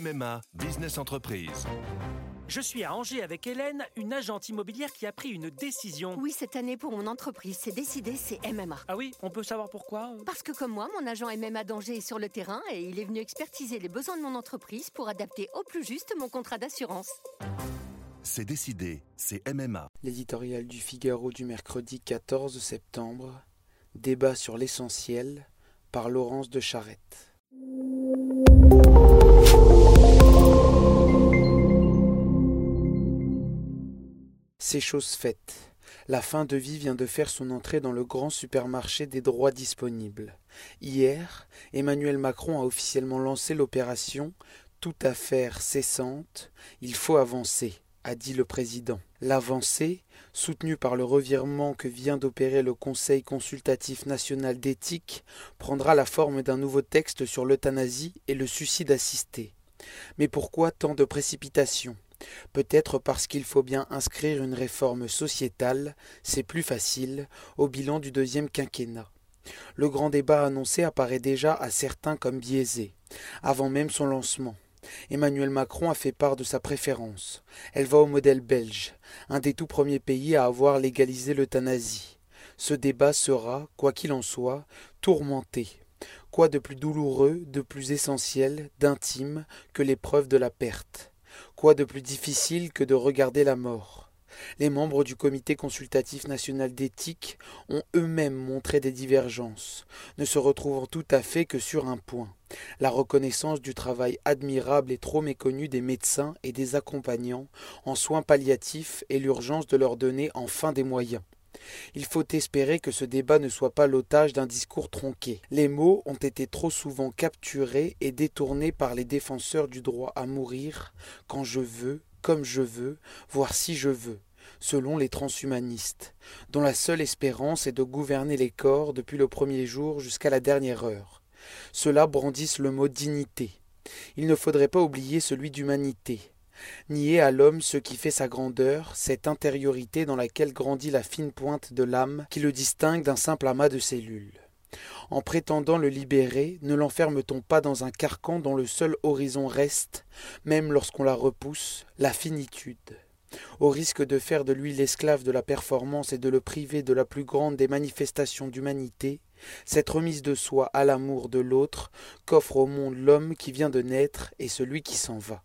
MMA Business Entreprise. Je suis à Angers avec Hélène, une agente immobilière qui a pris une décision. Oui, cette année pour mon entreprise, c'est décidé, c'est MMA. Ah oui, on peut savoir pourquoi? Parce que comme moi, mon agent MMA d'Angers est sur le terrain et il est venu expertiser les besoins de mon entreprise pour adapter au plus juste mon contrat d'assurance. C'est décidé, c'est MMA. L'éditorial du Figaro du mercredi 14 septembre. Débat sur l'essentiel par Laurence de Charette. C'est chose faite. La fin de vie vient de faire son entrée dans le grand supermarché des droits disponibles. Hier, Emmanuel Macron a officiellement lancé l'opération Toute affaire cessante, il faut avancer, a dit le président. L'avancée, soutenue par le revirement que vient d'opérer le Conseil consultatif national d'éthique, prendra la forme d'un nouveau texte sur l'euthanasie et le suicide assisté. Mais pourquoi tant de précipitation Peut-être parce qu'il faut bien inscrire une réforme sociétale, c'est plus facile, au bilan du deuxième quinquennat. Le grand débat annoncé apparaît déjà à certains comme biaisé, avant même son lancement. Emmanuel Macron a fait part de sa préférence. Elle va au modèle belge, un des tout premiers pays à avoir légalisé l'euthanasie. Ce débat sera, quoi qu'il en soit, tourmenté. Quoi de plus douloureux, de plus essentiel, d'intime que l'épreuve de la perte? Quoi de plus difficile que de regarder la mort? Les membres du comité consultatif national d'éthique ont eux-mêmes montré des divergences, ne se retrouvant tout à fait que sur un point la reconnaissance du travail admirable et trop méconnu des médecins et des accompagnants en soins palliatifs et l'urgence de leur donner enfin des moyens. Il faut espérer que ce débat ne soit pas l'otage d'un discours tronqué. Les mots ont été trop souvent capturés et détournés par les défenseurs du droit à mourir quand je veux, comme je veux, voire si je veux selon les transhumanistes, dont la seule espérance est de gouverner les corps depuis le premier jour jusqu'à la dernière heure. Ceux-là brandissent le mot dignité. Il ne faudrait pas oublier celui d'humanité nier à l'homme ce qui fait sa grandeur, cette intériorité dans laquelle grandit la fine pointe de l'âme qui le distingue d'un simple amas de cellules. En prétendant le libérer, ne l'enferme-t-on pas dans un carcan dont le seul horizon reste, même lorsqu'on la repousse, la finitude? Au risque de faire de lui l'esclave de la performance et de le priver de la plus grande des manifestations d'humanité, cette remise de soi à l'amour de l'autre qu'offre au monde l'homme qui vient de naître et celui qui s'en va.